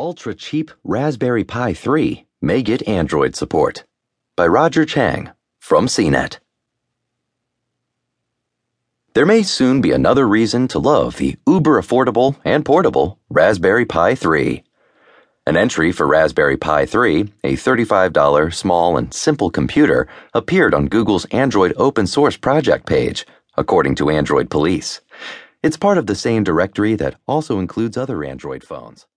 Ultra cheap Raspberry Pi 3 may get Android support. By Roger Cheng from CNET. There may soon be another reason to love the uber affordable and portable Raspberry Pi 3. An entry for Raspberry Pi 3, a $35 small and simple computer, appeared on Google's Android open source project page, according to Android Police. It's part of the same directory that also includes other Android phones.